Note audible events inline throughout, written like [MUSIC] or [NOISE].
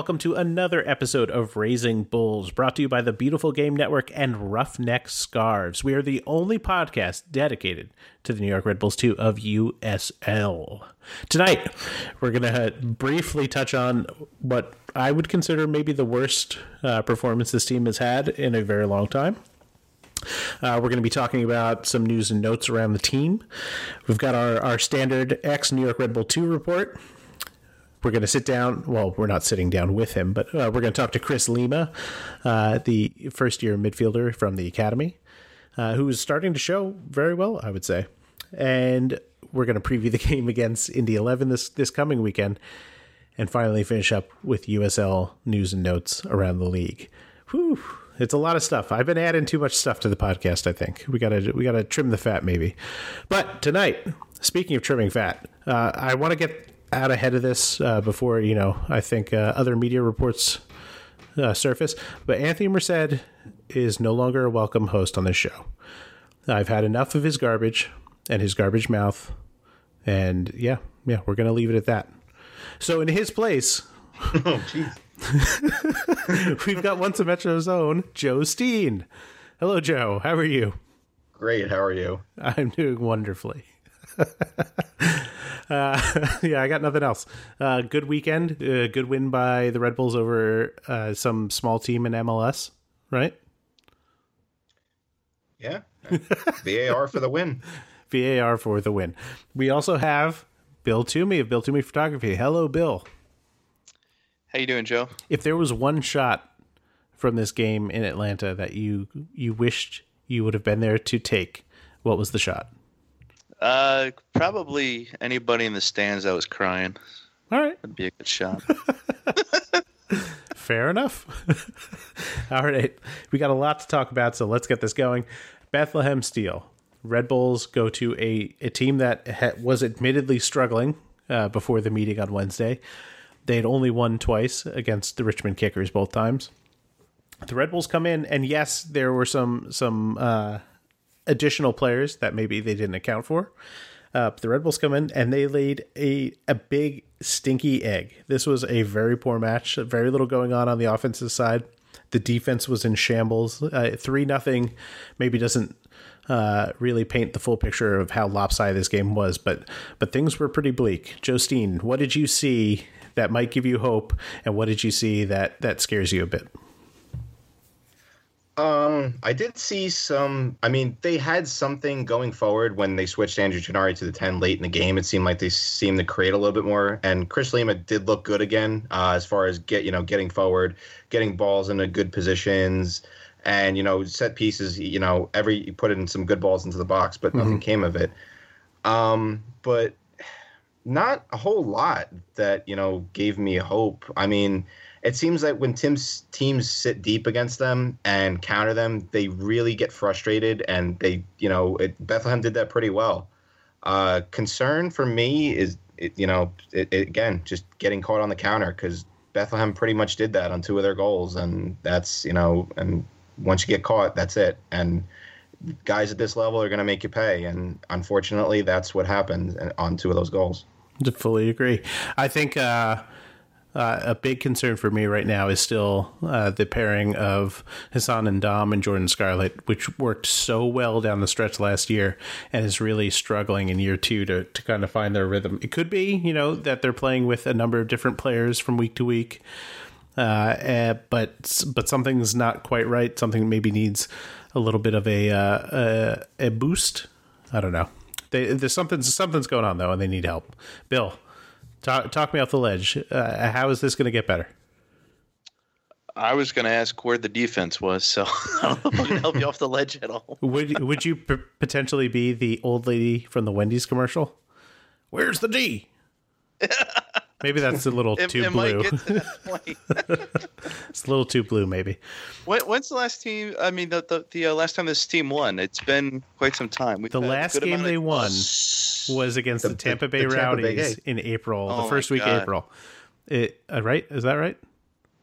welcome to another episode of Raising Bulls, brought to you by the Beautiful Game Network and Roughneck Scarves. We are the only podcast dedicated to the New York Red Bulls 2 of USL. Tonight, we're going to briefly touch on what I would consider maybe the worst uh, performance this team has had in a very long time. Uh, we're going to be talking about some news and notes around the team. We've got our, our standard ex New York Red Bull 2 report. We're going to sit down. Well, we're not sitting down with him, but uh, we're going to talk to Chris Lema, uh, the first year midfielder from the academy, uh, who is starting to show very well, I would say. And we're going to preview [LAUGHS] the game against Indy 11 this, this coming weekend and finally finish up with USL news and notes around the league. Whew it's a lot of stuff. I've been adding too much stuff to the podcast. I think we gotta we gotta trim the fat maybe. But tonight, speaking of trimming fat, uh, I want to get out ahead of this uh, before you know. I think uh, other media reports uh, surface. But Anthony Merced is no longer a welcome host on this show. I've had enough of his garbage and his garbage mouth, and yeah, yeah, we're gonna leave it at that. So in his place. [LAUGHS] oh, jeez. [LAUGHS] We've got once a Metro's own Joe Steen. Hello, Joe. How are you? Great. How are you? I'm doing wonderfully. [LAUGHS] uh, [LAUGHS] yeah, I got nothing else. Uh, good weekend. Uh, good win by the Red Bulls over uh, some small team in MLS, right? Yeah. VAR for the win. [LAUGHS] VAR for the win. We also have Bill Toomey of Bill Toomey Photography. Hello, Bill. How you doing, Joe? If there was one shot from this game in Atlanta that you you wished you would have been there to take, what was the shot? Uh, probably anybody in the stands that was crying. All right, that'd be a good shot. [LAUGHS] [LAUGHS] Fair enough. [LAUGHS] All right, we got a lot to talk about, so let's get this going. Bethlehem Steel. Red Bulls go to a, a team that ha- was admittedly struggling uh, before the meeting on Wednesday. They had only won twice against the Richmond Kickers both times. The Red Bulls come in, and yes, there were some some uh, additional players that maybe they didn't account for. Uh, the Red Bulls come in and they laid a a big stinky egg. This was a very poor match. Very little going on on the offensive side. The defense was in shambles. Uh, three nothing maybe doesn't uh, really paint the full picture of how lopsided this game was, but but things were pretty bleak. Steen, what did you see that might give you hope, and what did you see that that scares you a bit? Um, I did see some. I mean, they had something going forward when they switched Andrew Tinari to the ten late in the game. It seemed like they seemed to create a little bit more. And Chris Lema did look good again, uh, as far as get you know getting forward, getting balls into good positions, and you know set pieces. You know, every you put in some good balls into the box, but nothing mm-hmm. came of it. Um, but not a whole lot that you know gave me hope. I mean, it seems that when Tim's teams sit deep against them and counter them, they really get frustrated, and they you know it, Bethlehem did that pretty well. Uh, concern for me is it, you know it, again just getting caught on the counter because Bethlehem pretty much did that on two of their goals, and that's you know and once you get caught, that's it. And guys at this level are going to make you pay, and unfortunately, that's what happened on two of those goals. To fully agree. I think uh, uh, a big concern for me right now is still uh, the pairing of Hassan Ndam and Jordan Scarlett, which worked so well down the stretch last year and is really struggling in year two to, to kind of find their rhythm. It could be, you know, that they're playing with a number of different players from week to week. Uh, eh, but but something's not quite right. Something maybe needs a little bit of a uh, a, a boost. I don't know. They, there's something something's going on though, and they need help. Bill, talk talk me off the ledge. Uh, how is this going to get better? I was going to ask where the defense was, so [LAUGHS] I don't know if I can help you off the ledge at all. would Would you p- potentially be the old lady from the Wendy's commercial? Where's the D? [LAUGHS] Maybe that's a little it, too it blue. [LAUGHS] it's a little too blue, maybe. When, when's the last team? I mean, the the, the uh, last time this team won? It's been quite some time. We've the last game they won was against the, the Tampa Bay the Rowdies Bay in April, oh the first week God. April. It uh, right? Is that right?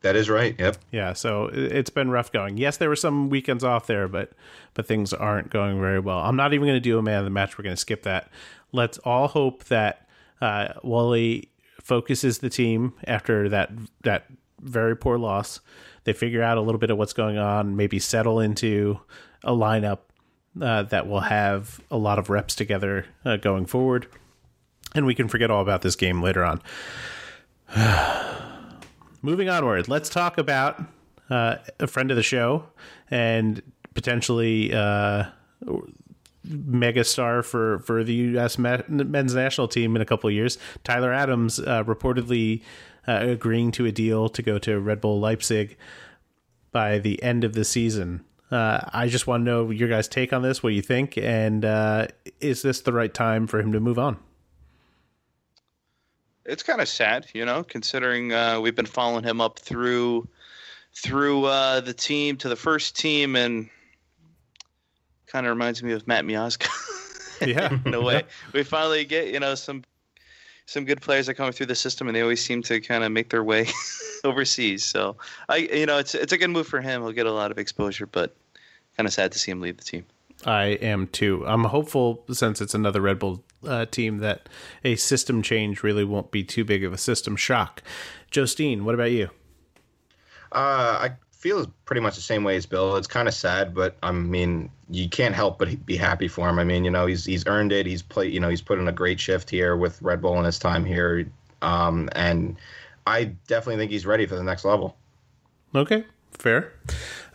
That is right. Yep. Yeah. So it's been rough going. Yes, there were some weekends off there, but but things aren't going very well. I'm not even going to do a man of the match. We're going to skip that. Let's all hope that uh, Wally focuses the team after that that very poor loss. They figure out a little bit of what's going on, maybe settle into a lineup uh, that will have a lot of reps together uh, going forward, and we can forget all about this game later on. [SIGHS] Moving onward, let's talk about uh, a friend of the show and potentially uh, megastar for for the U.S. men's national team in a couple of years. Tyler Adams uh, reportedly uh, agreeing to a deal to go to Red Bull Leipzig by the end of the season. Uh, I just want to know your guys' take on this, what you think, and uh, is this the right time for him to move on? It's kind of sad, you know, considering uh, we've been following him up through through uh, the team to the first team, and kind of reminds me of Matt Miazga. yeah, [LAUGHS] in a way, we finally get you know some some good players that come through the system, and they always seem to kind of make their way [LAUGHS] overseas. So I, you know, it's it's a good move for him. He'll get a lot of exposure, but kind of sad to see him leave the team. I am too. I'm hopeful since it's another Red Bull uh, team that a system change really won't be too big of a system shock. Justine, what about you? Uh, I feel pretty much the same way as Bill. It's kind of sad, but I mean, you can't help but be happy for him. I mean, you know, he's he's earned it. He's played, you know, he's put in a great shift here with Red Bull in his time here, um, and I definitely think he's ready for the next level. Okay, fair.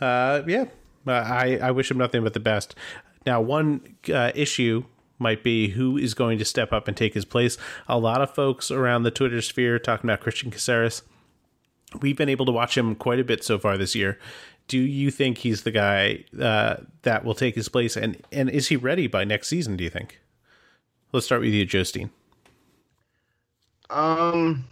Uh, yeah, I I wish him nothing but the best. Now, one uh, issue might be who is going to step up and take his place. A lot of folks around the Twitter sphere talking about Cristian Cásseres we've been able to watch him quite a bit so far this year. Do you think he's the guy uh, that will take his place, and and is he ready by next season? Do you think? Let's start with you, Justine. Um,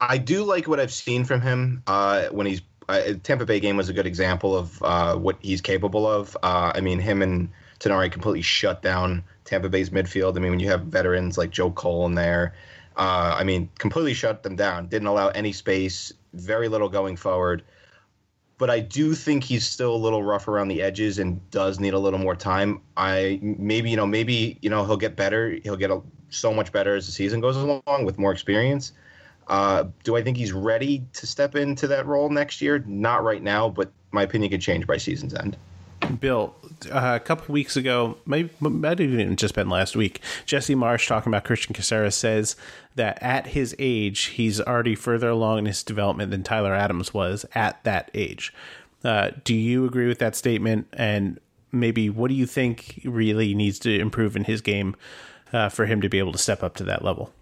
I do like what I've seen from him uh, when he's uh, Tampa Bay game was a good example of uh, what he's capable of. Uh, I mean, him and Tinari completely shut down Tampa Bay's midfield. I mean, when you have veterans like Joe Cole in there, uh, I mean, completely shut them down. Didn't allow any space. Very little going forward. But I do think he's still a little rough around the edges and does need a little more time. I maybe you know maybe you know he'll get better. He'll get a, so much better as the season goes along with more experience. Uh, do I think he's ready to step into that role next year? Not right now, but my opinion could change by season's end. Bill, uh, a couple weeks ago, maybe might even just been last week. Jesse Marsch talking about Cristian Cásseres says that at his age, he's already further along in his development than Tyler Adams was at that age. Uh, do you agree with that statement? And maybe what do you think really needs to improve in his game uh, for him to be able to step up to that level?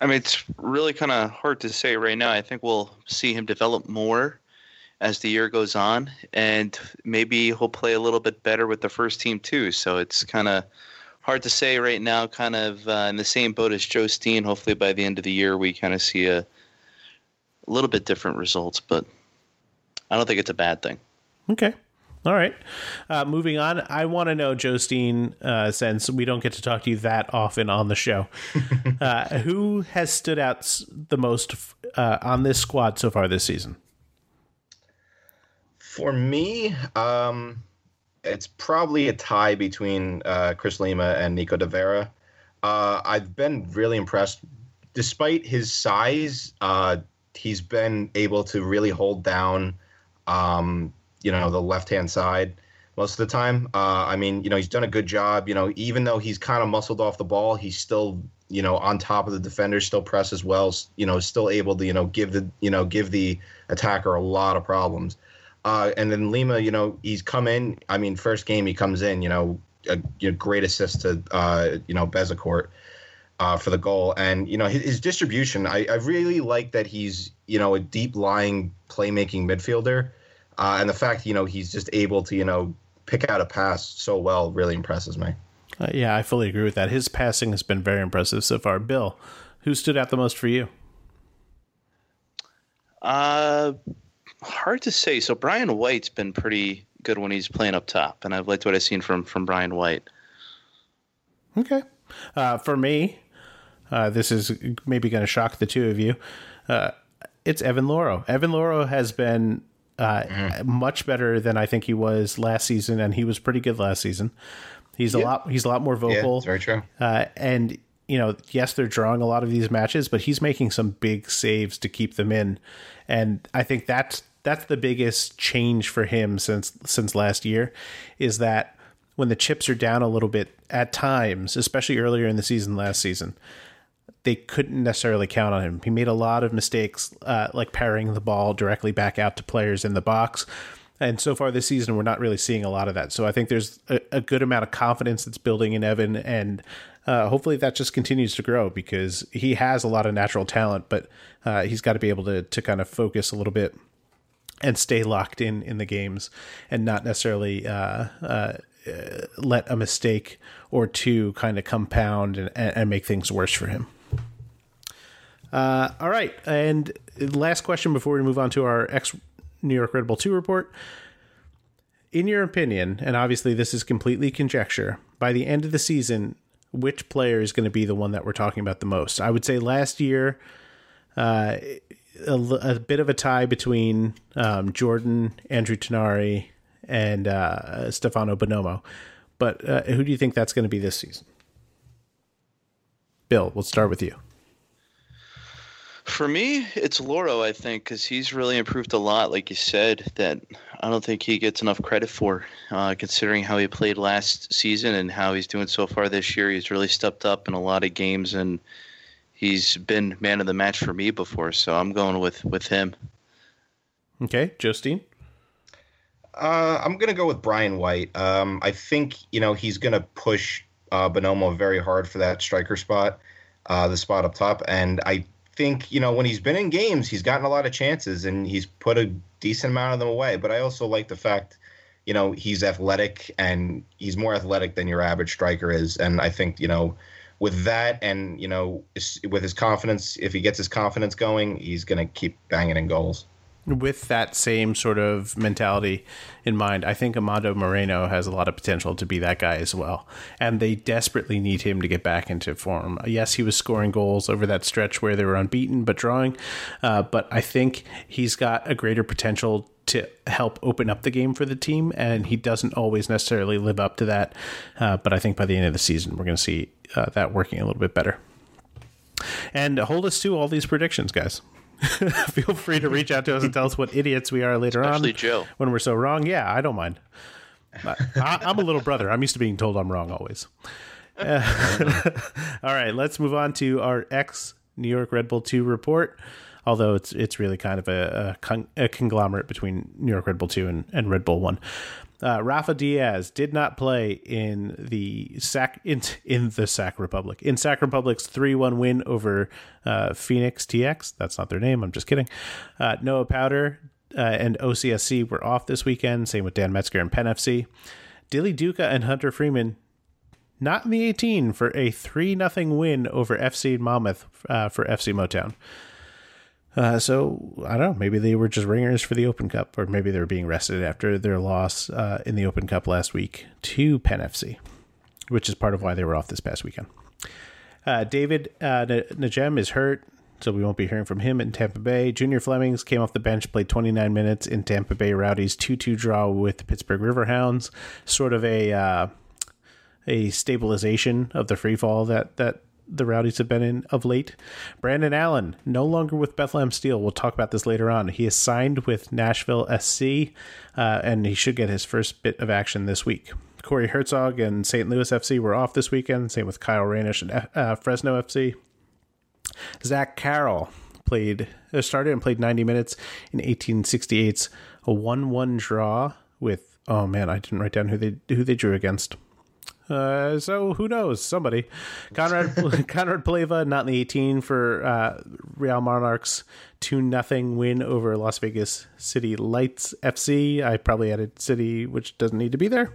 I mean, it's really kind of hard to say right now. I think we'll see him develop more as the year goes on, and maybe he'll play a little bit better with the first team too. So it's kind of hard to say right now. Kind of uh, in the same boat as Joe Steen. Hopefully by the end of the year we kind of see a, a little bit different results, but I don't think it's a bad thing. Okay. All right. Uh, moving on, I want to know, Jostine, uh, since we don't get to talk to you that often on the show, [LAUGHS] uh, who has stood out the most uh, on this squad so far this season? For me, um, it's probably a tie between uh, Chris Lema and Nico de Vera. Uh, I've been really impressed. Despite his size, uh, he's been able to really hold down, um, you know, the left hand side most of the time. Uh, I mean, you know, he's done a good job. You know, even though he's kind of muscled off the ball, he's still, you know, on top of the defender, still presses well. You know, still able to, you know, give the, you know, give the attacker a lot of problems. Uh, and then Lema, you know, he's come in. I mean, first game he comes in, you know, a you know, great assist to uh, you know Bezecourt uh, for the goal, and you know his, his distribution. I, I, really like that he's you know a deep lying playmaking midfielder, uh, and the fact you know he's just able to you know pick out a pass so well really impresses me. Uh, yeah, I fully agree with that. His passing has been very impressive so far. Bill, who stood out the most for you? Uh hard to say. So Brian White's been pretty good when he's playing up top, and I've liked what I've seen from from Brian White. Okay, uh, for me, uh, this is maybe going to shock the two of you. Uh, it's Evan Louro. Evan Louro has been uh, mm. much better than I think he was last season, and he was pretty good last season. He's yeah. a lot. He's a lot more vocal. Yeah, very true. Uh, and you know, yes, they're drawing a lot of these matches, but he's making some big saves to keep them in, and I think that's that's the biggest change for him since since last year, is that when the chips are down a little bit at times, especially earlier in the season last season, they couldn't necessarily count on him. He made a lot of mistakes, uh, like parrying the ball directly back out to players in the box. And so far this season, we're not really seeing a lot of that. So I think there's a, a good amount of confidence that's building in Evan, and uh, hopefully that just continues to grow because he has a lot of natural talent, but uh, he's got to be able to to kind of focus a little bit and stay locked in in the games and not necessarily uh, uh, let a mistake or two kind of compound and, and make things worse for him. Uh, all right, and last question before we move on to our ex New York Red Bull two report. In your opinion, and obviously this is completely conjecture, by the end of the season, which player is going to be the one that we're talking about the most? I would say last year, uh, a, a, bit of a tie between um, Jordan, Andrew Tinari, and uh, Stefano Bonomo. But uh, who do you think that's going to be this season? Bill, we'll start with you. For me, it's Louro, I think, because he's really improved a lot, like you said, that I don't think he gets enough credit for, uh, considering how he played last season and how he's doing so far this year. He's really stepped up in a lot of games, and he's been man of the match for me before, so I'm going with, with him. Okay, Justine? Uh, I'm going to go with Brian White. Um, I think, you know, he's going to push uh, Bonomo very hard for that striker spot, uh, the spot up top. And I think you know when he's been in games, he's gotten a lot of chances and he's put a decent amount of them away. But I also like the fact, you know, he's athletic and he's more athletic than your average striker is. And I think you know, with that and you know, with his confidence, if he gets his confidence going, he's going to keep banging in goals with that same sort of mentality in mind, I think Amando Moreno has a lot of potential to be that guy as well. And they desperately need him to get back into form. Yes, he was scoring goals over that stretch where they were unbeaten but drawing. Uh, but I think he's got a greater potential to help open up the game for the team. And he doesn't always necessarily live up to that. Uh, but I think by the end of the season, we're going to see uh, that working a little bit better. And hold us to all these predictions, guys. [LAUGHS] Feel free to reach out to us and tell us what idiots we are later Especially on. Joe. When we're so wrong. Yeah, I don't mind. I, am a little brother. I'm used to being told I'm wrong always. Uh, [LAUGHS] [LAUGHS] all right, let's move on to our ex New York Red Bull 2 report. Although it's it's really kind of a, a, con- a conglomerate between New York Red Bull 2 and, and Red Bull 1. Uh, Rafa Diaz did not play in the Sac in, in the Sac Republic in Sac Republic's three one win over uh, Phoenix TX. That's not their name. I'm just kidding. Uh, Noah Powder uh, and OCSC were off this weekend. Same with Dan Metzger and Penn FC. Dilly Duka and Hunter Freeman not in the 18 for a 3 0 win over FC Monmouth uh, for FC Motown. Uh, so I don't know. Maybe they were just ringers for the Open Cup, or maybe they were being rested after their loss uh, in the Open Cup last week to Penn FC, which is part of why they were off this past weekend. Uh, David uh, Najem is hurt, so we won't be hearing from him in Tampa Bay. Junior Flemmings came off the bench, played 29 minutes in Tampa Bay Rowdies 2-2 draw with the Pittsburgh Riverhounds. Sort of a uh, a stabilization of the free fall that that the Rowdies have been in of late. Brandon Allen, no longer with Bethlehem Steel. We'll talk about this later on. He is signed with Nashville SC, uh, and he should get his first bit of action this week. Corey Hertzog and St. Louis FC were off this weekend. Same with Kyle Reynish and uh, Fresno FC. Zach Carroll played uh, started and played 90 minutes in 1868's a 1-1 draw with oh man, I didn't write down who they who they drew against. Uh, so who knows? Somebody. Conrad [LAUGHS] [LAUGHS] Konrad Plewa, not in the 18 for uh, Real Monarchs, 2 nothing win over Las Vegas City Lights FC. I probably added City, which doesn't need to be there.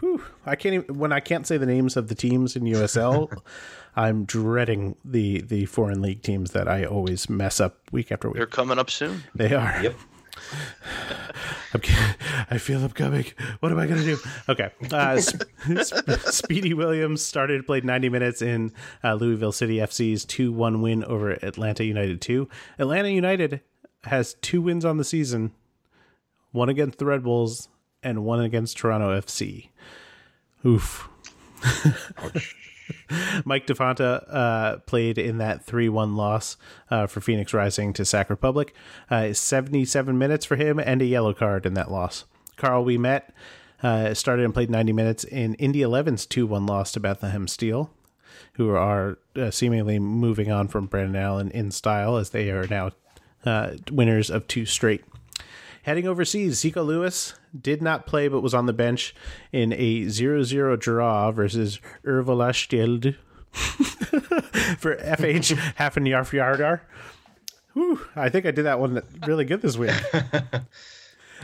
Whew. I can't even, when I can't say the names of the teams in USL, [LAUGHS] I'm dreading the the foreign league teams that I always mess up week after week. They're coming up soon. They are. Yep. [LAUGHS] I feel them coming. What am I going to do? Okay. Uh, [LAUGHS] Speedy Williams started, played 90 minutes in uh, Louisville City FC's 2 1 win over Atlanta United 2. Atlanta United has two wins on the season one against the Red Bulls and one against Toronto FC. Oof. [LAUGHS] Mike da Fonte uh, played in that 3 1 loss uh, for Phoenix Rising to Sac Republic. Uh, 77 minutes for him and a yellow card in that loss. Carl Ouimet uh, started and played 90 minutes in Indy 11's 2 1 loss to Bethlehem Steel, who are uh, seemingly moving on from Brandon Allen in style as they are now uh, winners of two straight. Heading overseas, Zeiko Lewis did not play but was on the bench in a 0 0 draw versus Urvalastjeld [LAUGHS] for FH Hafenjarfjardar. Whew, I think I did that one really good this week. [LAUGHS]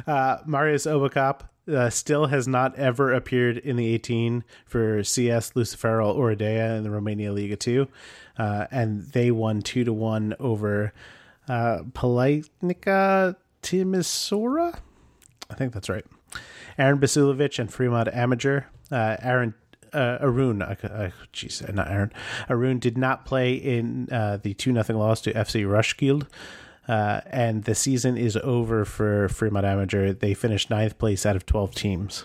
Uh, Marius Obekop uh, still has not ever appeared in the 18 for CS Luceafărul Oradea in the Romania Liga 2. Uh, and they won 2 to 1 over uh, Politehnica Timisoara. I think that's right. Aaron Basuljevic and Fremad Amager. Uh, Aaron uh, Arun, jeez, uh, not Aaron. Arun did not play in uh, the two nothing loss to FC Rushfield. Uh, and the season is over for Fremad Amager. They finished ninth place out of 12 teams.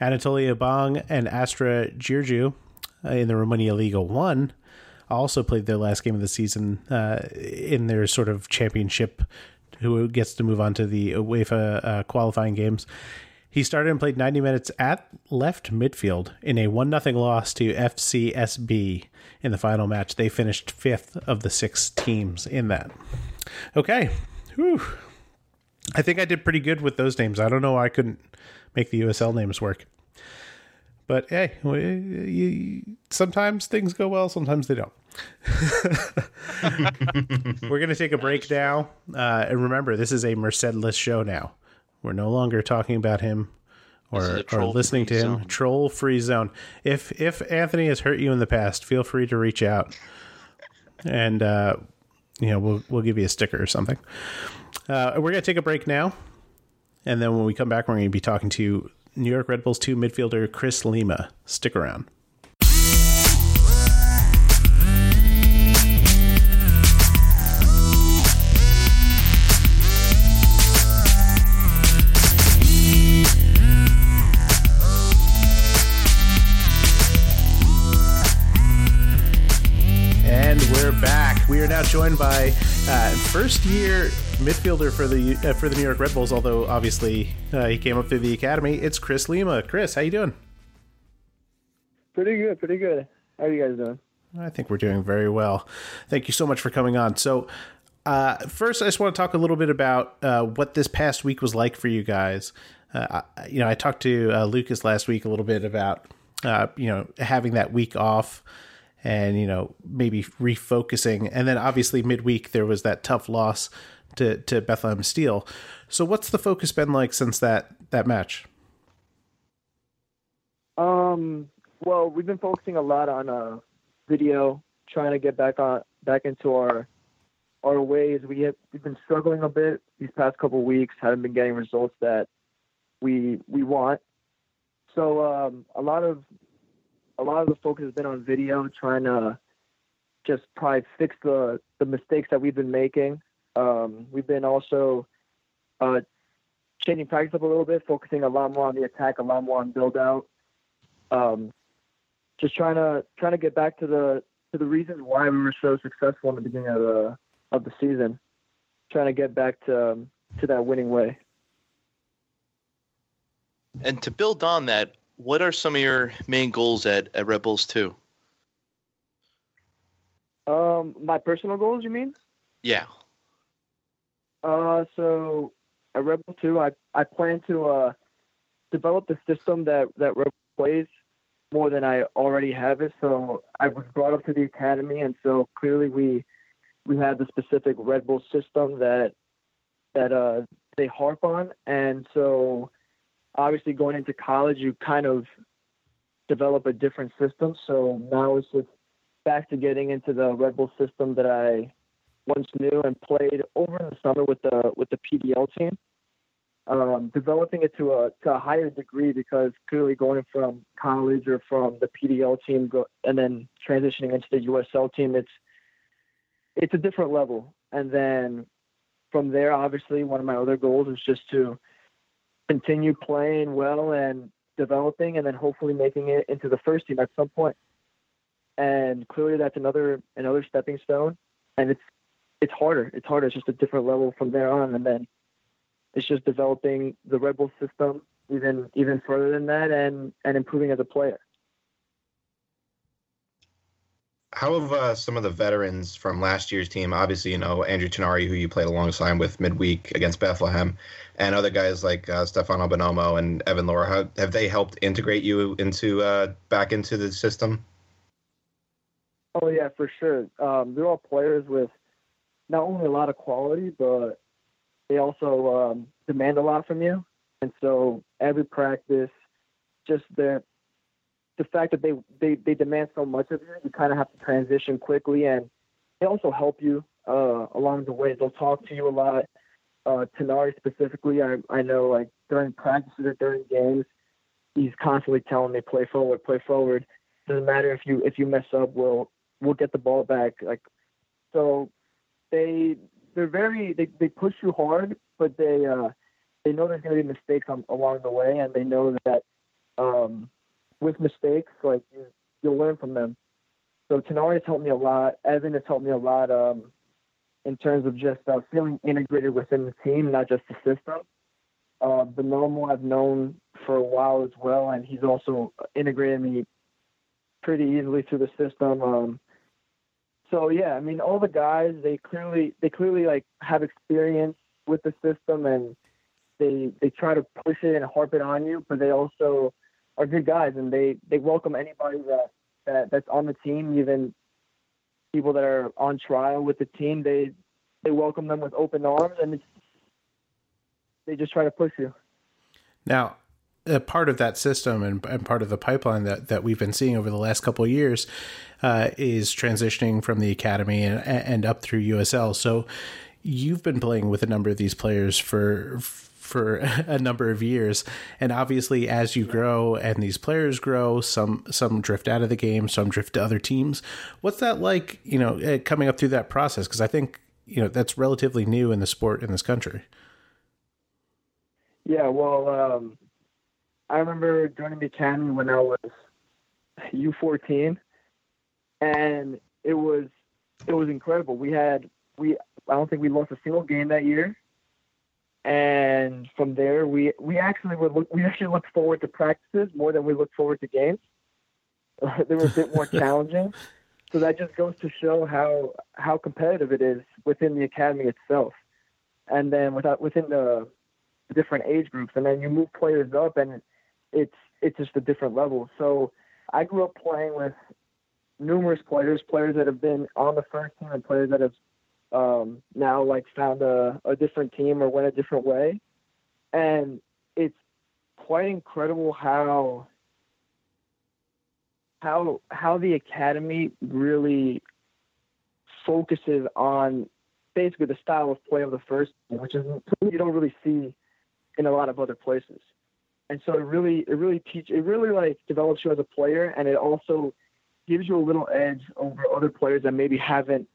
Anatole Abang and Astra Giurgiu uh, in the Romania Liga 1 also played their last game of the season uh, in their sort of championship, who gets to move on to the UEFA uh, qualifying games. He started and played 90 minutes at left midfield in a 1 0 loss to FCSB in the final match. They finished fifth of the six teams in that. Okay. Whew. I think I did pretty good with those names. I don't know why I couldn't make the USL names work. But hey, sometimes things go well, sometimes they don't. [LAUGHS] We're going to take a break now. Uh, and remember, this is a Mercedless show now. We're no longer talking about him or, or listening to him. Zone. Troll free zone. If if Anthony has hurt you in the past, feel free to reach out, and uh, you know we'll we'll give you a sticker or something. Uh, we're gonna take a break now, and then when we come back, we're gonna be talking to New York Red Bulls two midfielder Chris Lema. Stick around. Now joined by uh, first year midfielder for the uh, for the New York Red Bulls. Although obviously uh, he came up through the academy. It's Chris Lema. Chris, how you doing? Pretty good. Pretty good. How are you guys doing? I think we're doing very well. Thank you so much for coming on. So. Uh, first, I just want to talk a little bit about uh, what this past week was like for you guys. Uh, you know, I talked to Lucas last week a little bit about you know having that week off and you know maybe refocusing and then obviously midweek there was that tough loss to to Bethlehem Steel. So what's the focus been like since that that match? Um well, we've been focusing a lot on uh video, trying to get back on back into our our ways. We have we've been struggling a bit these past couple weeks, haven't been getting results that we we want. So um, a lot of a lot of the focus has been on video, trying to just probably fix the the mistakes that we've been making. Um, we've been also uh, changing practice up a little bit, focusing a lot more on the attack, a lot more on build out. Um, just trying to trying to get back to the to the reasons why we were so successful in the beginning of the of the season. Trying to get back to um, to that winning way. And to build on that, what are some of your main goals at, at Red Bulls 2? Um, my personal goals, you mean? Yeah. Uh, so at Red Bull 2, I, I plan to uh, develop the system that, that Red Bull plays more than I already have it. So I was brought up to the academy, and so clearly we we have the specific Red Bull system that that uh, they harp on, and so obviously going into college, you kind of develop a different system. So now it's just back to getting into the Red Bull system that I once knew and played over in the summer with the with the PDL team. Um, developing it to a to a higher degree because clearly going from college or from the PDL team go, and then transitioning into the USL team, it's it's a different level. And then from there, obviously, one of my other goals is just to continue playing well and developing, and then hopefully making it into the first team at some point. and clearly that's another another stepping stone. And it's it's harder. It's harder. It's just a different level from there on, and then it's just developing the Red Bull system even even further than that, and and improving as a player. How have uh, some of the veterans from last year's team, obviously, you know, Andrew Tinari, who you played alongside with midweek against Bethlehem, and other guys like uh, Stefano Bonomo and Evan Louro, how, have they helped integrate you into uh, back into the system? Oh yeah, for sure. Um, they're all players with not only a lot of quality, but they also um, demand a lot from you. And so every practice, just the the fact that they, they, they demand so much of you, you kind of have to transition quickly, and they also help you uh, along the way. They'll talk to you a lot. Uh, Tinari specifically, I, I know like during practices or during games, he's constantly telling me play forward, play forward. Doesn't matter if you if you mess up, we'll we'll get the ball back. Like so, they they're very they, they push you hard, but they uh, they know there's going to be mistakes on, along the way, and they know that um, with mistakes, like you, you'll learn from them. So Tinari has helped me a lot. Evan has helped me a lot um, in terms of just uh, feeling integrated within the team, not just the system. Uh, Bonomo I've known for a while as well, and he's also integrated me pretty easily through the system. Um, so yeah, I mean, all the guys they clearly they clearly like have experience with the system, and they they try to push it and harp it on you, but they also are good guys, and they they welcome anybody that that that's on the team, even people that are on trial with the team. They they welcome them with open arms, and they just try to push you. Now, a part of that system and, and, part of the pipeline that, that we've been seeing over the last couple of years uh, is transitioning from the academy and, and up through USL. So you've been playing with a number of these players for for [LAUGHS] a number of years. And obviously as you grow and these players grow some some drift out of the game some drift to other teams. What's that like you know eh, coming up through that process? Because i think you know that's relatively new in the sport in this country. Yeah well um, i remember joining the academy when i was u14 and it was it was incredible. We had we i don't think we lost a single game that year and from there we we actually would look we actually looked forward to practices more than we looked forward to games. [LAUGHS] they were a bit more [LAUGHS] challenging, so that just goes to show how how competitive it is within the academy itself, and then without within the different age groups, and then you move players up, and it's it's just a different level. So I grew up playing with numerous players, players that have been on the first team and players that have um, now like found a, a different team or went a different way. And it's quite incredible how how how the academy really focuses on basically the style of play of the first, which is you don't really see in a lot of other places. And so it really it really teach it really like develops you as a player and it also gives you a little edge over other players that maybe haven't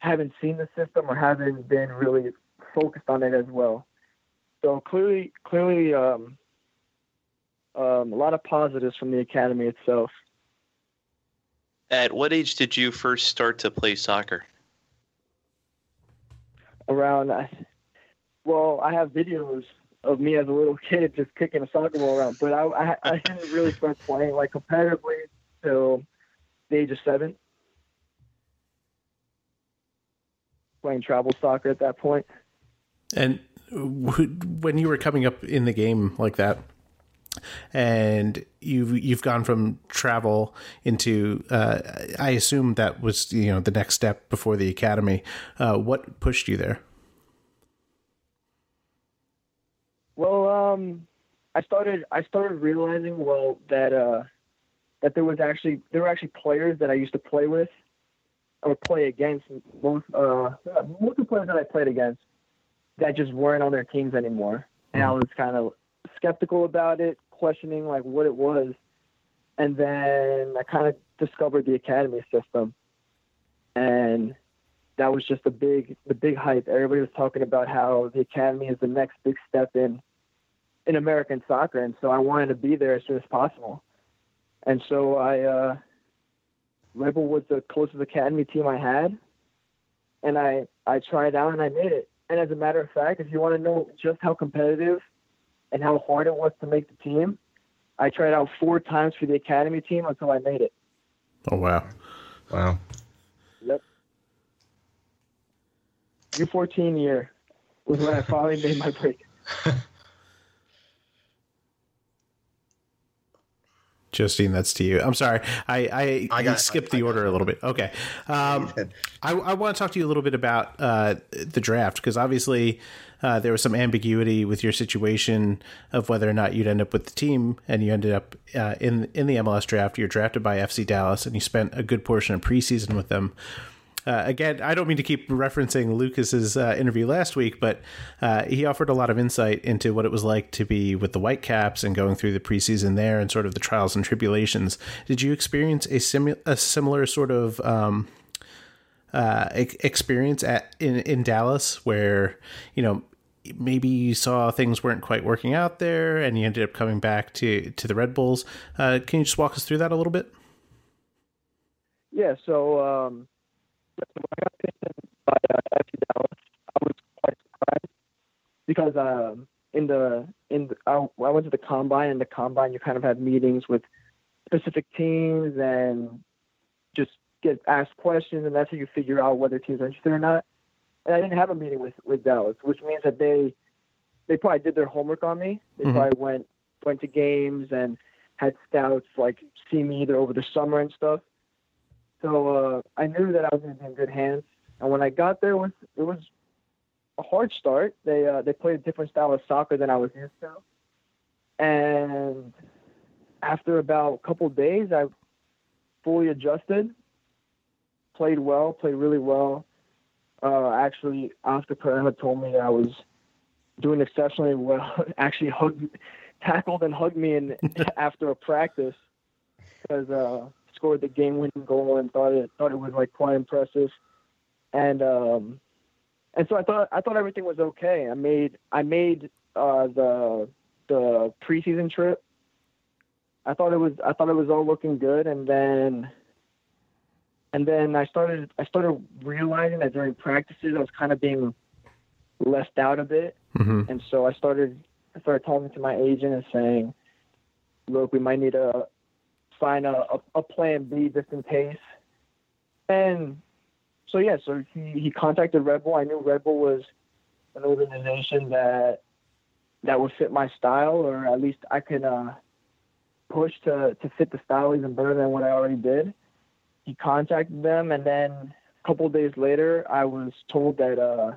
haven't seen the system or haven't been really focused on it as well. So clearly, clearly, um, um, a lot of positives from the academy itself. At what age did you first start to play soccer? Around, well, I have videos of me as a little [LAUGHS] kid just kicking a soccer ball around, but I, I, I didn't really start playing like competitively till the age of seven. Playing travel soccer at that point. And when you were coming up in the game like that, and you've you've gone from travel into uh, I assume that was you know the next step before the academy. Uh, what pushed you there? Well, um, I started I started realizing well that uh, that there was actually there were actually players that I used to play with or play against most uh most of the players that I played against that just weren't on their teams anymore. And I mm-hmm. was kind of skeptical about it, questioning like what it was. And then I kind of discovered the academy system. And that was just the big the big hype. Everybody was talking about how the academy is the next big step in in American soccer and so I wanted to be there as soon as possible. And so I uh Rebel was the closest academy team I had, and I I tried out and I made it. And as a matter of fact, if you want to know just how competitive and how hard it was to make the team, I tried out four times for the academy team until I made it. Oh wow! Wow. Yep. U14 year was when I finally made my break. [LAUGHS] Justine, that's to you. I'm sorry, I I, I got- skipped I- the I order a little bit. Okay, um, [LAUGHS] I, I want to talk to you a little bit about uh, the draft because obviously uh, there was some ambiguity with your situation of whether or not you'd end up with the team, and you ended up uh, in in the MLS draft. You're drafted by FC Dallas, and you spent a good portion of preseason with them. Uh, again, I don't mean to keep referencing Lucas's uh, interview last week, but uh, he offered a lot of insight into what it was like to be with the Whitecaps and going through the preseason there and sort of the trials and tribulations. Did you experience a, simu- a similar sort of um, uh, experience at in in Dallas where you know maybe you saw things weren't quite working out there and you ended up coming back to to the Red Bulls? Uh, can you just walk us through that a little bit? Yeah, so um, when I got picked in by uh, FC Dallas, I was quite surprised because um, in the in the, I, I went to the combine, and the combine you kind of have meetings with specific teams and just get asked questions, and that's how you figure out whether teams are interested or not. And I didn't have a meeting with with Dallas, which means that they they probably did their homework on me. They Mhm. probably went went to games and had scouts like see me either over the summer and stuff. So uh, I knew that I was going to be in good hands. And when I got there, it was it was a hard start. They uh, they played a different style of soccer than I was used to. And after about a couple days, I fully adjusted. Played well, played really well. Uh, actually, Oscar Pareja told me I was doing exceptionally well. [LAUGHS] actually, hugged, tackled and hugged me in, [LAUGHS] after a practice because uh, scored the game-winning goal and thought it thought it was like quite impressive. And um, and so I thought I thought everything was okay. I made I made uh, the the preseason trip. I thought it was I thought it was all looking good, and then and then I started I started realizing that during practices I was kind of being left out a bit, Mm-hmm. and so I started I started talking to my agent and saying, "Look, we might need to find a, a, a plan B just in case." And so yeah, so he, he contacted Red Bull. I knew Red Bull was an organization that that would fit my style, or at least I could uh, push to to fit the style even better than what I already did. He contacted them, and then a couple days later, I was told that uh,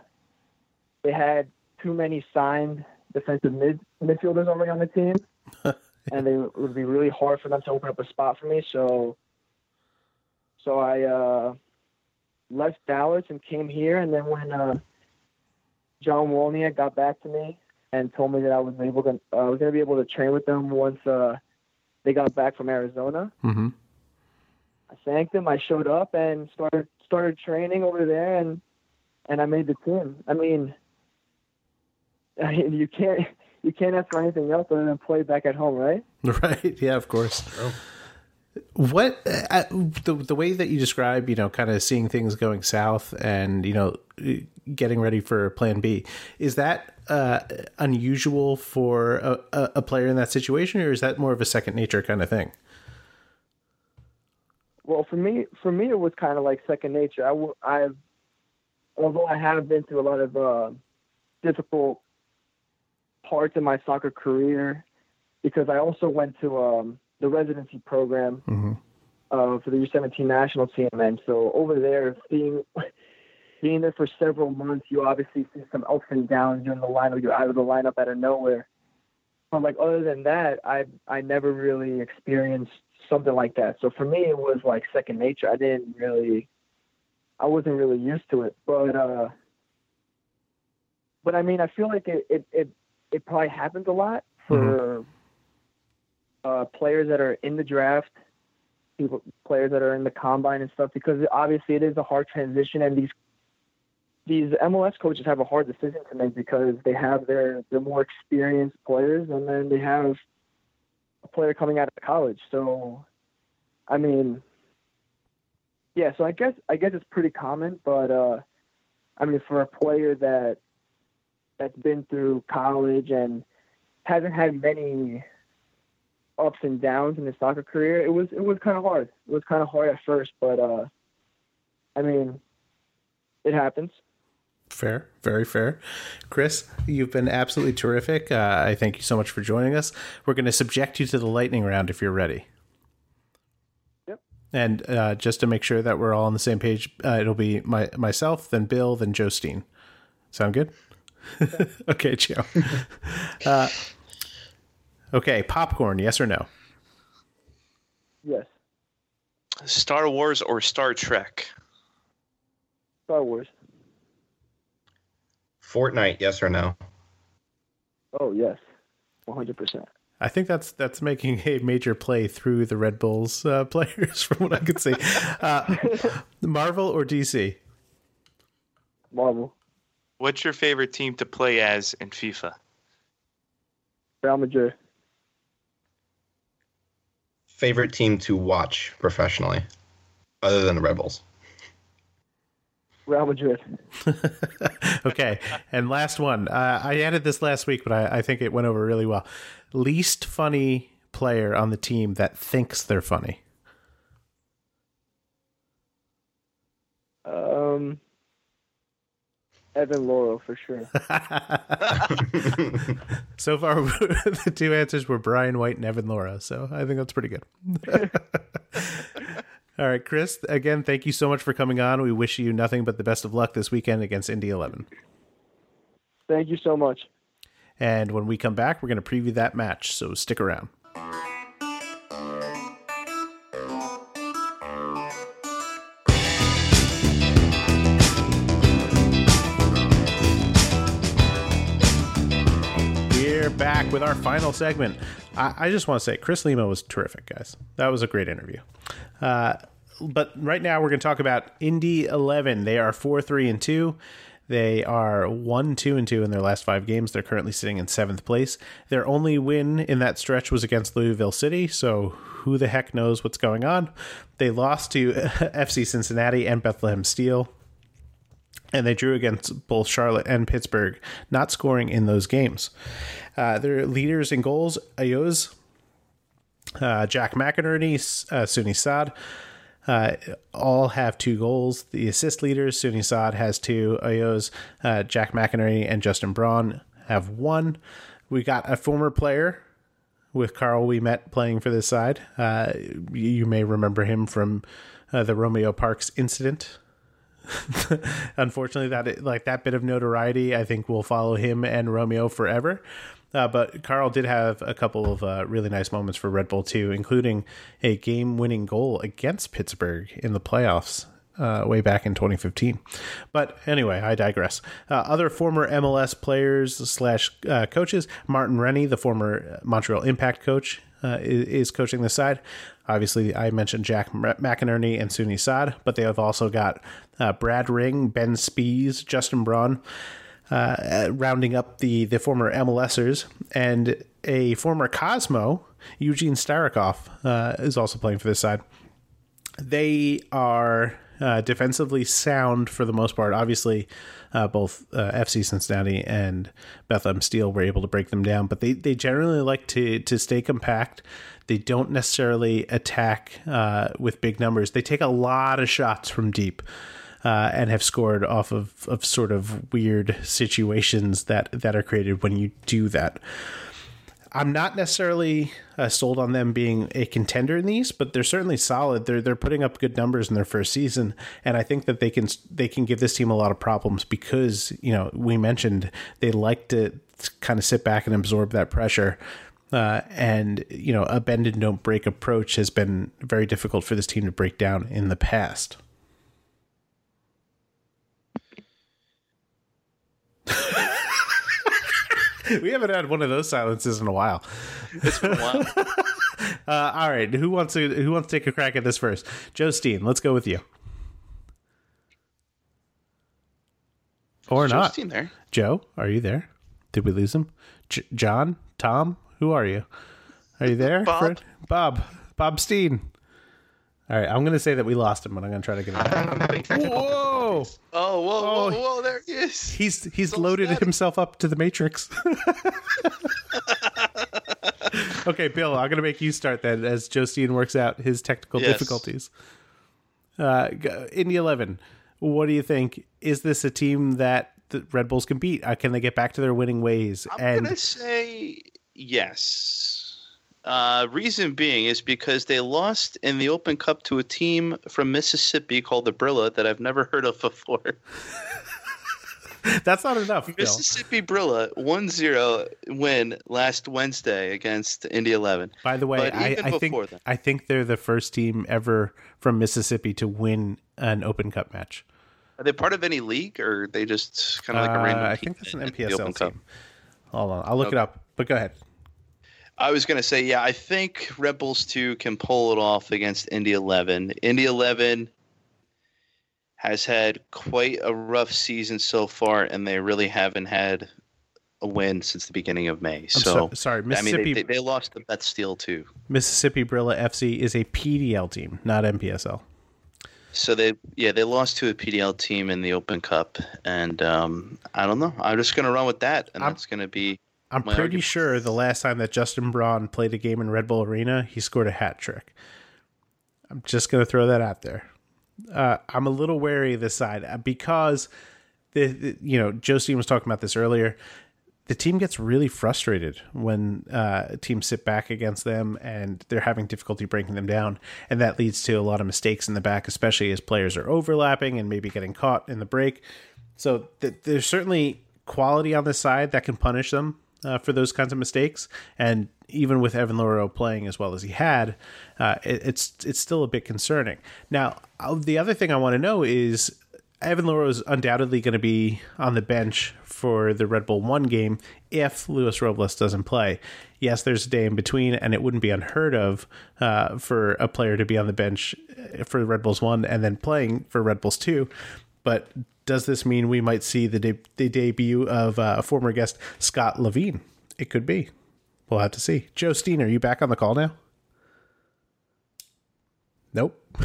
they had too many signed defensive mid midfielders already on the team, [LAUGHS] [LAUGHS] and they, it would be really hard for them to open up a spot for me. So, so I uh, left Dallas and came here. And then when uh, John Wolyniec got back to me and told me that I was able to, uh, I was going to be able to train with them once uh, they got back from Arizona. Mm-hmm. I thanked him. I showed up and started started training over there, and and I made the team. I mean, I [LAUGHS] mean, you can't you can't ask for anything else other than play back at home, right? [LAUGHS] Right. Yeah, of course. What uh, the the way that you describe, you know, kind of seeing things going south and you know getting ready for Plan B, is that uh, unusual for a, a a player in that situation, or is that more of a second nature kind of thing? Well, for me, for me, it was kind of like second nature. I, I've, although I have been through a lot of uh, difficult parts in my soccer career, because I also went to um, the residency program Mm-hmm. uh, for the U17 national team, and so over there, being [LAUGHS] being there for several months, you obviously see some ups and downs. You're in the lineup, you're out of the lineup out of nowhere. But like other than that, I I never really experienced something like that. So for me, it was like second nature. I didn't really, I wasn't really used to it. But uh, but I mean, I feel like it it it, it probably happens a lot for uh, players that are in the draft, people players that are in the combine and stuff, because obviously it is a hard transition, and these these MLS coaches have a hard decision to make because they have their their more experienced players, and then they have a player coming out of college. So, I mean, yeah, so I guess I guess it's pretty common, but uh, I mean, for a player that that's been through college and hasn't had many ups and downs in his soccer career, it was it was kind of hard. It was kind of hard at first, but uh, I mean, it happens. Fair, very fair. Chris, you've been absolutely terrific. Uh, I thank you so much for joining us. We're going to subject you to the lightning round if you're ready. Yep. And uh, just to make sure that we're all on the same page, uh, it'll be my myself, then Bill, then Joe Sound good? [LAUGHS] okay, Joe. [LAUGHS] uh, okay, popcorn, yes or no? Yes. Star Wars or Star Trek? Star Wars. Fortnite, yes or no? Oh yes, one hundred percent. I think that's that's making a major play through the Red Bulls uh, [LAUGHS] players, from what I could see. Uh, Marvel or DC? Marvel. What's your favorite team to play as in FIFA? Real Madrid. Favorite team to watch professionally, other than the Rebels? Real Madrid. [LAUGHS] okay, and last one. Uh, I added this last week, but I, I think it went over really well. Least funny player on the team that thinks they're funny. Um, Evan Louro for sure. [LAUGHS] [LAUGHS] so far, [LAUGHS] the two answers were Brian White and Evan Louro. So I think that's pretty good. All right, Chris, again, thank you so much for coming on. We wish you nothing but the best of luck this weekend against Indy 11. Thank you so much. And when we come back, we're going to preview that match, so stick around. Back with our final segment. I, I just want to say, Chris Lema was terrific, guys. That was a great interview. Uh, but right now, we're going to talk about Indy 11. They are 4 3 and 2. They are 1 2 and 2 in their last five games. They're currently sitting in seventh place. Their only win in that stretch was against Louisville City, so who the heck knows what's going on? They lost to [LAUGHS] FC Cincinnati and Bethlehem Steel and they drew against both Charlotte and Pittsburgh, not scoring in those games. Uh, their leaders in goals, Ayoze, uh, Jack McInerney, uh, Saad, uh, all have two goals. The assist leaders, Sunny Saad has two, Ayoze, uh, Jack McInerney, and Justin Braun have one. We got a former player with Karl Ouimette playing for this side. Uh, you may remember him from uh, the Romeo Parkes incident [LAUGHS] unfortunately that like that bit of notoriety i think will follow him and romeo forever. Uh, but carl did have a couple of uh, really nice moments for red bull too including a game-winning goal against pittsburgh in the playoffs uh, way back in 2015 but anyway i digress. Uh, other former mls players slash uh, coaches martin rennie the former montreal impact coach uh, is, is, coaching the side. Obviously, I mentioned Jack McInerney and Sunny Saad, but they have also got uh, Brad Ring, Ben Speas, Justin Braun, uh, rounding up the, the former MLSers, and a former Cosmo, Eugene Starikov, uh, is also playing for this side. They are uh, defensively sound for the most part. Obviously, uh, both uh, FC Cincinnati and Bethlehem Steel were able to break them down, but they, they generally like to to stay compact. They don't necessarily attack uh, with big numbers. They take a lot of shots from deep. Uh, and have scored off of, of sort of weird situations that, that are created when you do that. I'm not necessarily uh, sold on them being a contender in these, but they're certainly solid. They're they're putting up good numbers in their first season, and I think that they can they can give this team a lot of problems because you know we mentioned they like to kind of sit back and absorb that pressure. Uh, and you know a bend and don't break approach has been very difficult for this team to break down in the past. [LAUGHS] we haven't had one of those silences in a while. It's been a while. [LAUGHS] uh, all right, who wants to who wants to take a crack at this first? Joe Steen, let's go with you. Or Joe not. Steen there. Joe, are you there? Did we lose him? J- John, Tom, who are you? Are you there? Bob. Fred? Bob, Bob Steen. All right, I'm going to say that we lost him, but I'm going to try to get him. Back. I'm having technical Whoa! Oh, whoa, Oh. whoa, whoa! There he is. He's he's So loaded static. himself up to the matrix. [LAUGHS] okay, Bill, I'm going to make you start then as Joe Steen works out his technical Yes. difficulties. Uh, g- Indy 11, what do you think? Is this a team that the Red Bulls can beat? Uh, can they get back to their winning ways? I'm and gonna say yes. Uh, reason being is because they lost in the Open Cup to a team from Mississippi called the Brilla that I've never [LAUGHS] heard of before. that's not enough. Mississippi Brilla 1-0 win last Wednesday against Indy 11. By the way, I, I think then- I think they're the first team ever from Mississippi to win an Open Cup match. Are they part of any league or are they just kind of like a Uh, random I think that's an MPSL Open Cup? team. Hold on, I'll look it up. But go ahead. I was going to say, yeah, I think Red Bulls 2 can pull it off against Indy 11. Indy 11 has had quite a rough season so far, and they really haven't had a win since the beginning of May. So, so, sorry, I mean, Mississippi they, they, they lost the Beth Steel too. Mississippi Brilla FC is a PDL team, not MPSL. So they, yeah, they lost to a PDL team in the Open Cup, and um, I don't know. I'm just going to run with that, and I'm- that's going to be I'm My pretty argument. sure the last time that Justin Braun played a game in Red Bull Arena, he scored a hat trick. I'm just going to throw that out there. Uh, I'm a little wary of this side uh, because the, the you know Josie was talking about this earlier. The team gets really frustrated when uh, teams sit back against them and they're having difficulty breaking them down, and that leads to a lot of mistakes in the back, especially as players are overlapping and maybe getting caught in the break. So th- there's certainly quality on this side that can punish them uh, for those kinds of mistakes. And even with Evan Louro playing as well as he had, uh, it, it's it's still a bit concerning. Now, uh, the other thing I want to know is Evan Louro is undoubtedly going to be on the bench for the Red Bull One game if Luis Robles doesn't play. Yes, there's a day in between, and it wouldn't be unheard of uh, for a player to be on the bench uh, for Red Bulls One and then playing for Red Bulls Two. But does this mean we might see the de- the debut of uh, former guest Scott Levene? It could be. We'll have to see. Joe Steen, are you back on the call now? Nope. [LAUGHS]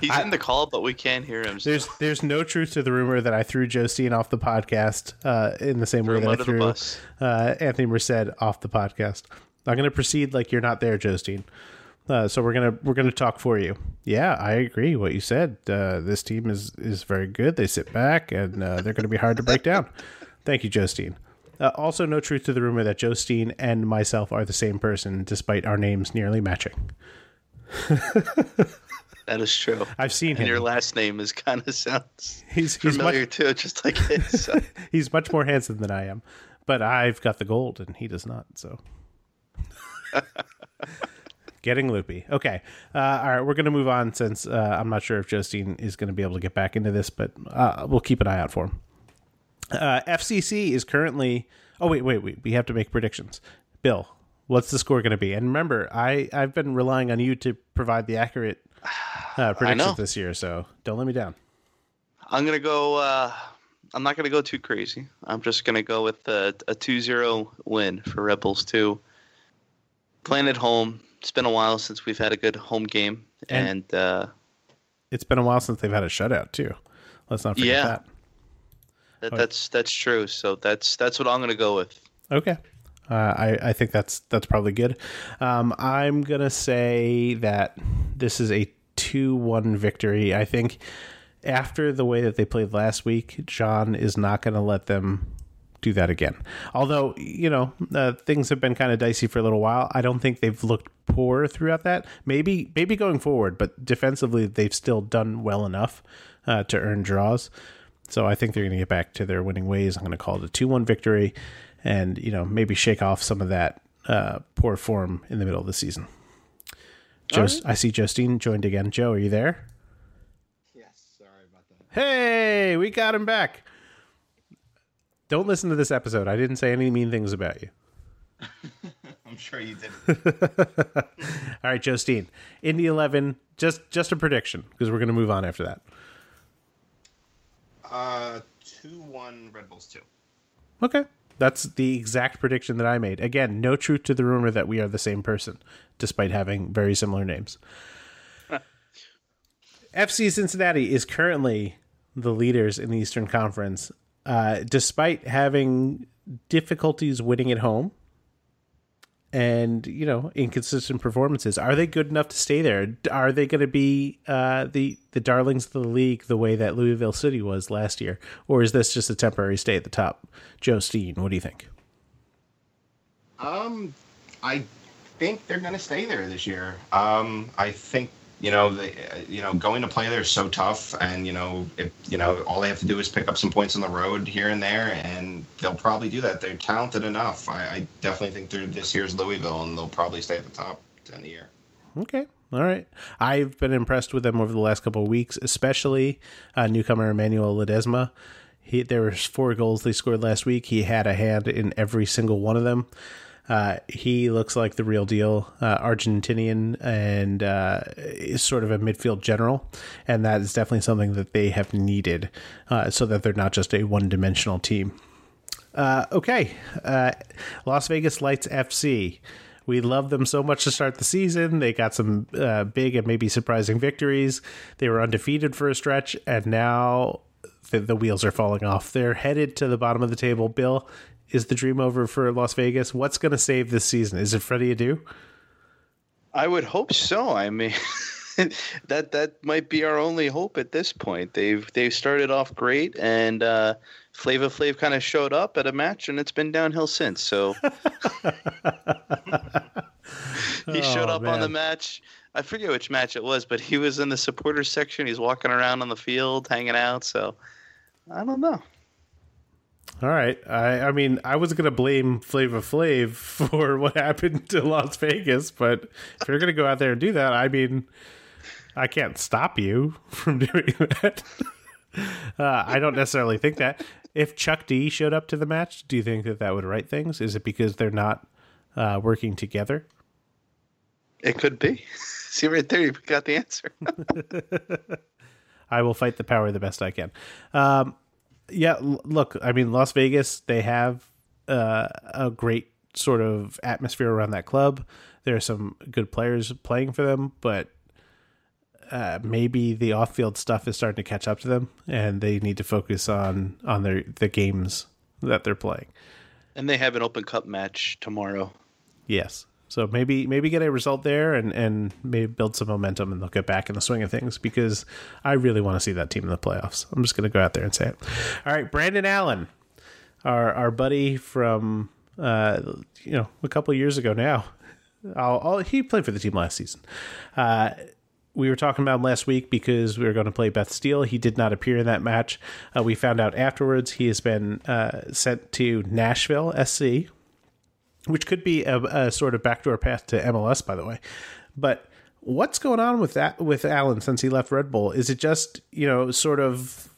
he's in the call, but we can't hear him. There's there's no truth to the rumor that I threw Joe Steen off the podcast uh, in the same way that I threw uh, Anthony Merced off the podcast. I'm going to proceed like you're not there, Joe Steen. Uh, so we're gonna we're gonna talk for you. Yeah, I agree. What you said. Uh, this team is is very good. They sit back and uh, they're going to be hard to break down. [LAUGHS] Thank you, Joe Steen. Uh, also, no truth to the rumor that Joe Steen and myself are the same person, despite our names nearly matching. [LAUGHS] that is true. I've seen And him. your last name is kind of sounds he's he's much familiar too, just like his. So. [LAUGHS] he's much more handsome than I am, but I've got the gold and he does not. So getting loopy. Okay, uh, all right, we're gonna move on since uh, I'm not sure if Justine is gonna be able to get back into this, but uh, we'll keep an eye out for him. Uh, FCC is currently. Oh wait, wait, wait. We have to make predictions. Bill, what's the score going to be? And remember, I I've been relying on you to provide the accurate uh, [SIGHS] predictions this year, so don't let me down. I'm gonna go. Uh, I'm not gonna go too crazy. I'm just gonna go with a, a 2-0 win for Rebels Two. Playing at home. It's been a while since we've had a good home game, And- and, uh, It's been a while since they've had a shutout too. Let's not forget Yeah. that. that, that's that's true. So that's that's what I'm gonna go with. Okay. Uh, I, I think that's that's probably good. Um, I'm gonna say that this is a two one victory. I think after the way that they played last week, John is not gonna let them do that again. Although you know uh, things have been kind of dicey for a little while, I don't think they've looked poor throughout that. Maybe maybe going forward, but defensively they've still done well enough uh, to earn draws. So I think they're going to get back to their winning ways. I'm going to call it a two-one victory, and you know maybe shake off some of that uh, poor form in the middle of the season. Joe, I see Justine joined again. Joe, are you there? Yes, sorry about that. Hey, we got him back. Don't listen to this episode. I didn't say any mean things about you. [LAUGHS] I'm sure you didn't. [LAUGHS] All right, Justine. Indy 11, just just a prediction because we're going to move on after that. Uh, two one Red Bulls two. Okay. That's the exact prediction that I made. Again, no truth to the rumor that we are the same person, despite having very similar names. [LAUGHS] FC Cincinnati is currently the leaders in the Eastern Conference, uh, despite having difficulties winning at home and you know inconsistent performances. Are they good enough to stay there? Are they going to be uh, the the darlings of the league the way that Louisville City was last year, or is this just a temporary stay at the top? Joe Steen, what do you think? Um, I think they're going to stay there this year. Um, I think you know, they, you know, going to play there is so tough, and you know, if you know, all they have to do is pick up some points on the road here and there, and they'll probably do that. They're talented enough. I, I definitely think they're this year's Louisville, and they'll probably stay at the top to end the year. Okay. All right. I've been impressed with them over the last couple of weeks, especially uh, newcomer Emmanuel Ledesma. He, there was four goals they scored last week. He had a hand in every single one of them. Uh, he looks like the real deal, uh, Argentinian, and uh, is sort of a midfield general, and that is definitely something that they have needed, uh, so that they're not just a one-dimensional team. Uh, okay, uh, Las Vegas Lights FC. We love them so much to start the season. They got some big and maybe surprising victories. They were undefeated for a stretch, and now the, the, wheels are falling off. They're headed to the bottom of the table. Bill, is the dream over for Las Vegas? What's going to save this season? Is it Freddie Adu? I would hope so. I mean, [LAUGHS] that that might be our only hope at this point. They've they've started off great, and uh, Flava Flav kind of showed up at a match, and it's been downhill since. So [LAUGHS] he [LAUGHS] showed oh, up man. on the match. I forget which match it was, but he was in the supporters section. He's walking around on the field, hanging out. So I don't know. All right. I I mean, I was gonna blame Flava Flav [LAUGHS] for what happened to Las Vegas, but if you're gonna go out there and do that, I mean, I can't stop you [LAUGHS] from doing that. [LAUGHS] uh, I don't necessarily think that. If Chuck D showed up to the match, do you think that that would right things? Is it because they're not uh, working together? It could be. See right there, you've got the answer. I will fight the power the best I can. Um, yeah, look, I mean, Las Vegas, they have uh, a great sort of atmosphere around that club. There are some good players playing for them, but uh, maybe the off-field stuff is starting to catch up to them, and they need to focus on on their the games that they're playing. And they have an Open Cup match tomorrow. Yes, so maybe maybe get a result there and and maybe build some momentum and they'll get back in the swing of things because I really want to see that team in the playoffs. I'm just going to go out there and say it. All right, Brandon Allen, our our buddy from uh, you know a couple years ago now. I'll, I'll, he played for the team last season. Uh, we were talking about him last week because we were going to play Beth Steel. He did not appear in that match. Uh, we found out afterwards he has been uh, sent to Nashville SC, which could be a, a sort of backdoor path to MLS, by the way. But what's going on with that with Allen since he left Red Bull? Is it just you know sort of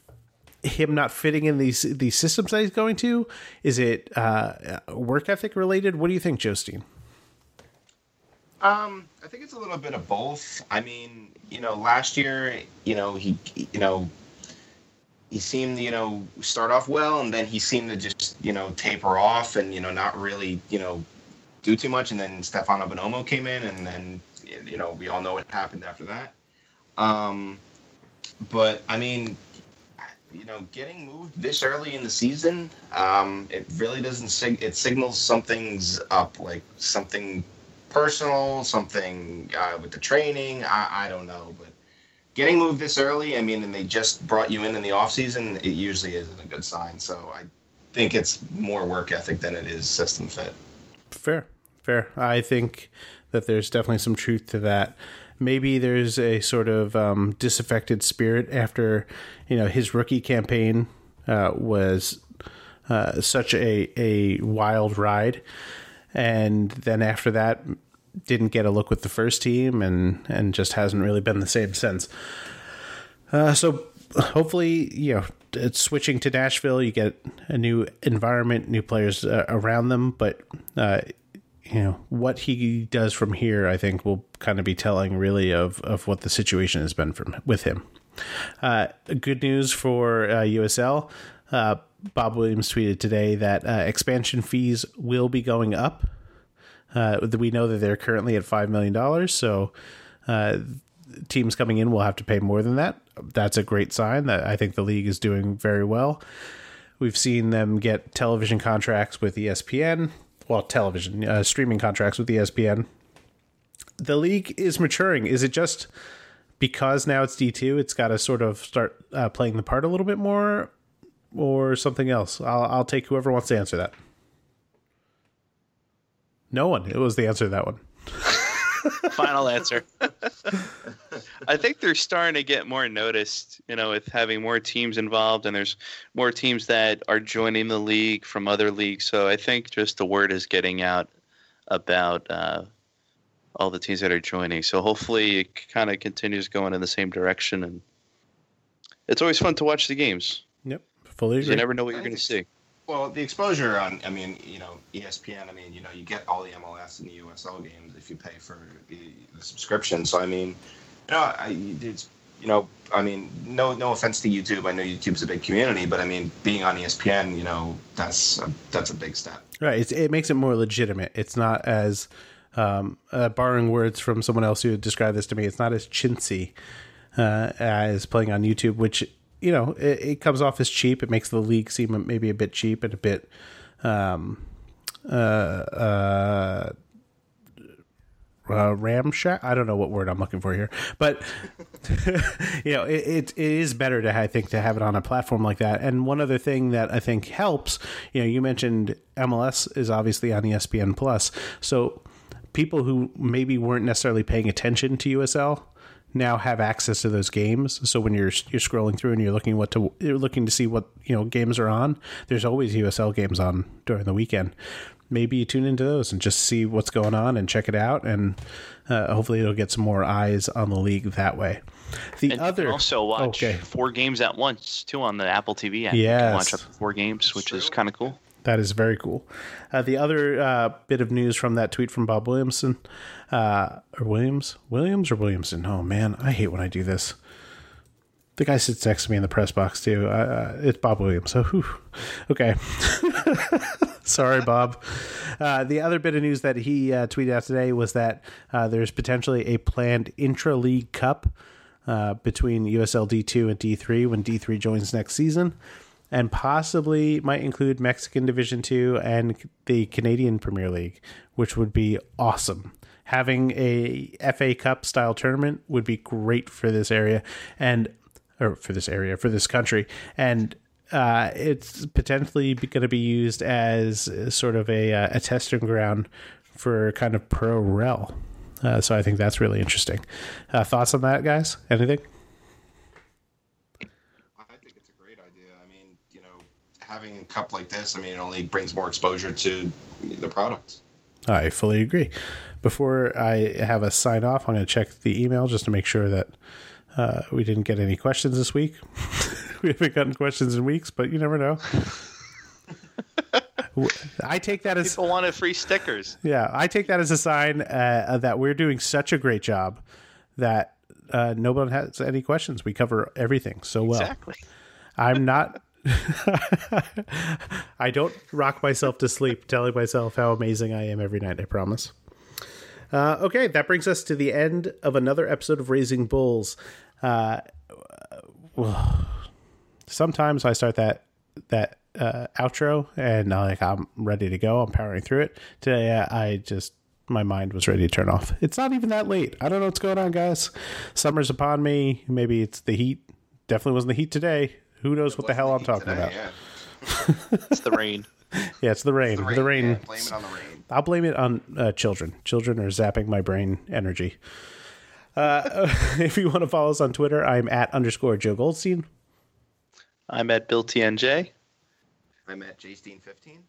him not fitting in these these systems that he's going to? Is it uh, work ethic related? What do you think, Joe Steen? Um, I think it's a little bit of both. I mean, you know, last year, you know, he, you know, he seemed you know start off well and then he seemed to just you know taper off and you know not really you know do too much and then Stefano Bonomo came in and then you know we all know what happened after that. Um but I mean you know getting moved this early in the season um it really doesn't sig- it signals something's up like something personal something uh, with the training I, I don't know but getting moved this early, I mean, and they just brought you in in the off season, it usually isn't a good sign. So I think it's more work ethic than it is system fit. Fair, fair. I think that there's definitely some truth to that. Maybe there's a sort of um, disaffected spirit after, you know, his rookie campaign uh, was uh, such a a wild ride, and then after that, didn't get a look with the first team and and just hasn't really been the same since. Uh, so hopefully, you know, it's switching to Nashville, you get a new environment, new players uh, around them, but uh, you know what he does from here, I think, will kind of be telling really of of what the situation has been from with him. Uh, good news for USL. Uh, uh, Bob Williams tweeted today that expansion fees will be going up. Uh, we know that they're currently at $5 million. So uh, teams coming in will have to pay more than that. That's a great sign that I think the league is doing very well. We've seen them get television contracts with ESPN, well, television uh, streaming contracts with ESPN. The league is maturing. Is it just because now it's D2, it's got to sort of start uh, playing the part a little bit more or something else? I'll, I'll take whoever wants to answer that. No one. It was the answer to that one. [LAUGHS] Final answer. [LAUGHS] I think they're starting to get more noticed, you know, with having more teams involved, and there's more teams that are joining the league from other leagues. So I think just the word is getting out about uh, all the teams that are joining. So hopefully it kind of continues going in the same direction, and it's always fun to watch the games. Yep, fully agree. You never know what you're going to see. Well, the exposure on, I mean, you know, ESPN, I mean, you know, you get all the MLS and the USL games if you pay for the, subscription. So, I mean, you know, I, it's, you know, I mean, no, no offense to YouTube. I know YouTube's a big community, but I mean, being on ESPN, you know, that's a, that's a big step. Right. It's, it makes it more legitimate. It's not as, um, uh, borrowing words from someone else who described this to me, it's not as chintzy uh, as playing on YouTube, which you know, it, it, comes off as cheap. It makes the league seem maybe a bit cheap and a bit, um, uh, uh, uh, ramshack. I don't know what word I'm looking for here, but [LAUGHS] you know, it, it, it is better to I think to have it on a platform like that. And one other thing that I think helps, you know, you mentioned MLS is obviously on ESPN Plus, so people who maybe weren't necessarily paying attention to USL now have access to those games. So when you're you're scrolling through and you're looking what to you're looking to see what you know games are on, there's always USL games on during the weekend. Maybe you tune into those and just see what's going on and check it out, and uh, hopefully it'll get some more eyes on the league that way. The and other also watch okay. four games at once too on the Apple TV app. Yeah, watch up four games, which is kind of cool. That is very cool. Uh, the other uh, bit of news from that tweet from Bob Williamson, uh, or Williams, Williams or Williamson. Oh man, I hate when I do this. The guy sits next to me in the press box too. Uh, uh, it's Bob Williams. So, whew. okay. [LAUGHS] Sorry, Bob. Uh, the other bit of news that he tweeted out today was that there's potentially a planned intra league cup between USL D2 and D3 when D3 joins next season and possibly might include Mexican Division 2 and the Canadian Premier League, which would be awesome. Having a FA Cup style tournament would be great for this area and or for this area, for this country. And uh, it's potentially going to be used as sort of a, uh, a testing ground for kind of pro rel. Uh, so I think that's really interesting. Uh, thoughts on that, guys? Anything? Having a cup like this, I mean, it only brings more exposure to the product. I fully agree. Before I have a sign off, I'm going to check the email just to make sure that uh, we didn't get any questions this week. [LAUGHS] we haven't gotten questions in weeks, but you never know. [LAUGHS] I take that as people wanted free stickers. Yeah, I take that as a sign uh, that we're doing such a great job that uh, no one has any questions. We cover everything so well. Exactly. I'm not [LAUGHS] I don't rock myself to sleep telling myself how amazing I am every night, I promise. Uh, okay, that brings us to the end of another episode of Raising Bulls. Uh, [SIGHS] sometimes I start that that uh, outro and uh, like I'm ready to go. I'm powering through it. Today I just my mind was ready to turn off. It's not even that late. I don't know what's going on, guys. Summer's upon me. Maybe it's the heat. Definitely wasn't the heat today. Who knows what the hell I'm talking today, about? Yeah. it's the rain. [LAUGHS] Yeah, it's the rain. The rain. The rain. Yeah, blame it on the rain. I'll blame it on uh, children. Children are zapping my brain energy. Uh, [LAUGHS] if you want to follow us on Twitter, I'm at underscore Joe Goldstein. I'm at Bill TNJ. I'm at JSteen15.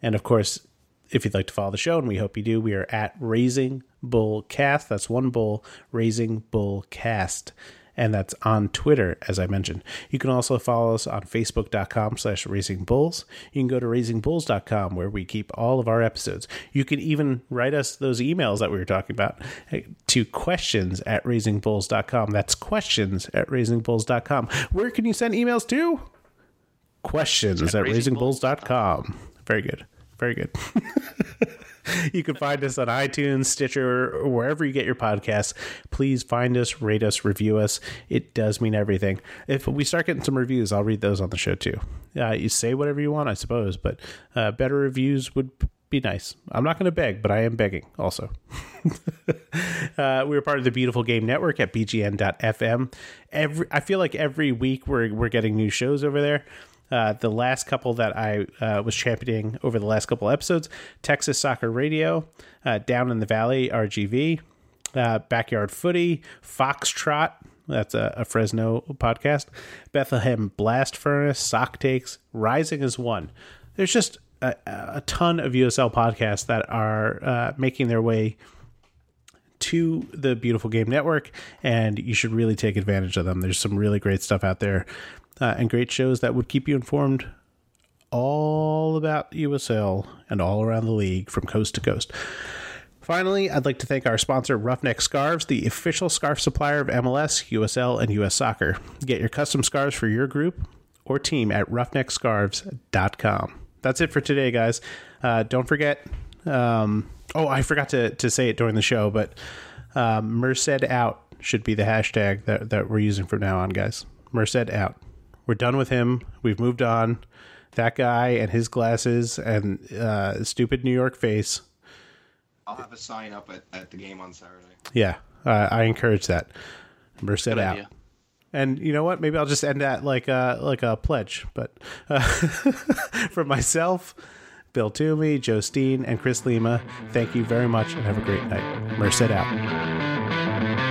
And of course, if you'd like to follow the show, and we hope you do, we are at Raising Bull Cast. That's one bull, Raising Bull Cast and that's on Twitter, as I mentioned. You can also follow us on facebook.com slash raisingbulls. You can go to raisingbulls.com where we keep all of our episodes. You can even write us those emails that we were talking about eh, to questions at raisingbulls.com. That's questions at raisingbulls.com. Where can you send emails to? questions at raisingbulls.com. Very good. Very good. [LAUGHS] [LAUGHS] you can find us on iTunes, Stitcher, or wherever you get your podcasts. Please find us, rate us, review us. It does mean everything. If we start getting some reviews, I'll read those on the show too. Uh, you say whatever you want, I suppose, but uh, better reviews would be nice. I'm not going to beg, but I am begging also. [LAUGHS] uh, we're part of the Beautiful Game Network at bgn.fm. Every I feel like every week we're we're getting new shows over there. Uh, the last couple that I uh, was championing over the last couple episodes Texas Soccer Radio, uh, Down in the Valley, RGV, uh, Backyard Footy, Foxtrot, that's a, a, Fresno podcast, Bethlehem Blast Furnace, Sock Takes, Rising is one. There's just a, a ton of USL podcasts that are uh, making their way to the Beautiful Game Network, and you should really take advantage of them. There's some really great stuff out there uh, and great shows that would keep you informed all about USL and all around the league from coast to coast. Finally, I'd like to thank our sponsor, Roughneck Scarves, the official scarf supplier of MLS, USL, and US Soccer. Get your custom scarves for your group or team at roughneckscarves.com. That's it for today, guys. Uh, don't forget. Um, oh, I forgot to, to say it during the show, but um, Merced out should be the hashtag that, that we're using from now on, guys. Merced out. We're done with him. We've moved on. That guy and his glasses and uh, stupid New York face. I'll have a sign up at, at the game on Saturday. Yeah, uh, I encourage that. Merced Good out. Idea. And you know what? Maybe I'll just end that like a like a pledge. But uh, [LAUGHS] for myself, Bill Toomey, Joe Steen, and Chris Lema. Thank you very much and have a great night. Merced out.